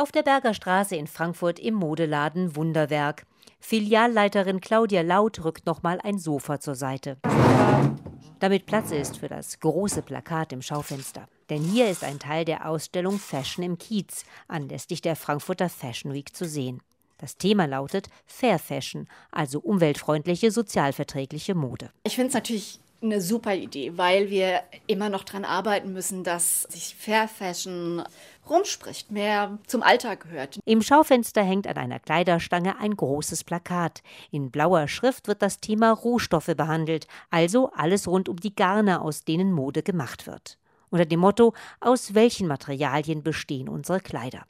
Auf der Berger Straße in Frankfurt im Modeladen Wunderwerk. Filialleiterin Claudia Laut rückt nochmal ein Sofa zur Seite. Damit Platz ist für das große Plakat im Schaufenster. Denn hier ist ein Teil der Ausstellung Fashion im Kiez, anlässlich der Frankfurter Fashion Week zu sehen. Das Thema lautet Fair Fashion, also umweltfreundliche, sozialverträgliche Mode. Ich finde es natürlich eine super Idee, weil wir immer noch daran arbeiten müssen, dass sich Fair Fashion rumspricht, mehr zum Alltag gehört. Im Schaufenster hängt an einer Kleiderstange ein großes Plakat. In blauer Schrift wird das Thema Rohstoffe behandelt, also alles rund um die Garne, aus denen Mode gemacht wird. Unter dem Motto, aus welchen Materialien bestehen unsere Kleider.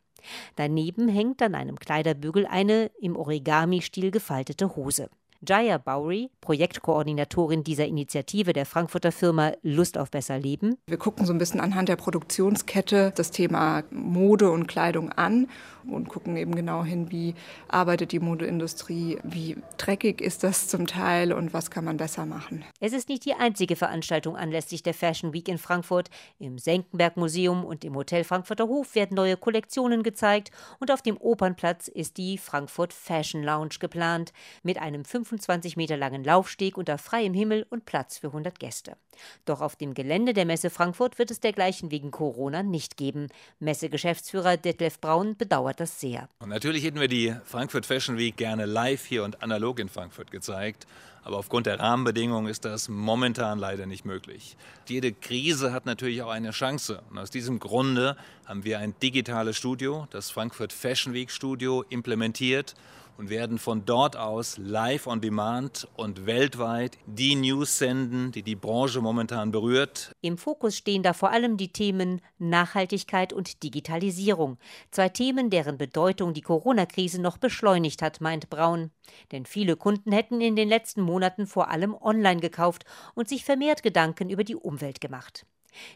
Daneben hängt an einem Kleiderbügel eine im Origami-Stil gefaltete Hose. Jaya Bowery, Projektkoordinatorin dieser Initiative der Frankfurter Firma Lust auf besser Leben. Wir gucken so ein bisschen anhand der Produktionskette das Thema Mode und Kleidung an und gucken eben genau hin, wie arbeitet die Modeindustrie, wie dreckig ist das zum Teil und was kann man besser machen. Es ist nicht die einzige Veranstaltung anlässlich der Fashion Week in Frankfurt. Im Senckenberg Museum und im Hotel Frankfurter Hof werden neue Kollektionen gezeigt und auf dem Opernplatz ist die Frankfurt Fashion Lounge geplant mit einem 25 Meter langen Laufsteg unter freiem Himmel und Platz für 100 Gäste. Doch auf dem Gelände der Messe Frankfurt wird es dergleichen wegen Corona nicht geben. Messegeschäftsführer Detlef Braun bedauert das sehr. Und natürlich hätten wir die Frankfurt Fashion Week gerne live hier und analog in Frankfurt gezeigt. Aber aufgrund der Rahmenbedingungen ist das momentan leider nicht möglich. Jede Krise hat natürlich auch eine Chance. Und aus diesem Grunde haben wir ein digitales Studio, das Frankfurt Fashion Week Studio, implementiert und werden von dort aus live on demand und weltweit die News senden, die die Branche momentan berührt. Im Fokus stehen da vor allem die Themen Nachhaltigkeit und Digitalisierung. Zwei Themen, deren Bedeutung die Corona-Krise noch beschleunigt hat, meint Braun. Denn viele Kunden hätten in den letzten Monaten vor allem online gekauft und sich vermehrt Gedanken über die Umwelt gemacht.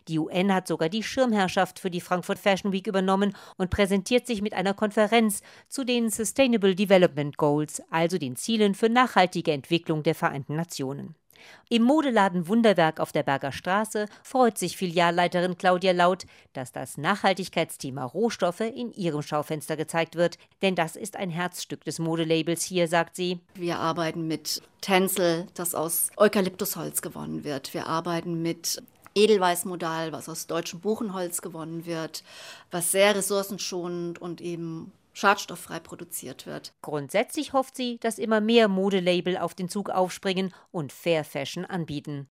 Die UN hat sogar die Schirmherrschaft für die Frankfurt Fashion Week übernommen und präsentiert sich mit einer Konferenz zu den Sustainable Development Goals, also den Zielen für nachhaltige Entwicklung der Vereinten Nationen. Im Modeladen Wunderwerk auf der Berger Straße freut sich Filialleiterin Claudia Laut, dass das Nachhaltigkeitsthema Rohstoffe in ihrem Schaufenster gezeigt wird, denn das ist ein Herzstück des Modelabels hier, sagt sie. Wir arbeiten mit Tencel, das aus Eukalyptusholz gewonnen wird. Wir arbeiten mit Edelweißmodal, was aus deutschem Buchenholz gewonnen wird, was sehr ressourcenschonend und eben schadstofffrei produziert wird. Grundsätzlich hofft sie, dass immer mehr Modelabel auf den Zug aufspringen und Fair Fashion anbieten.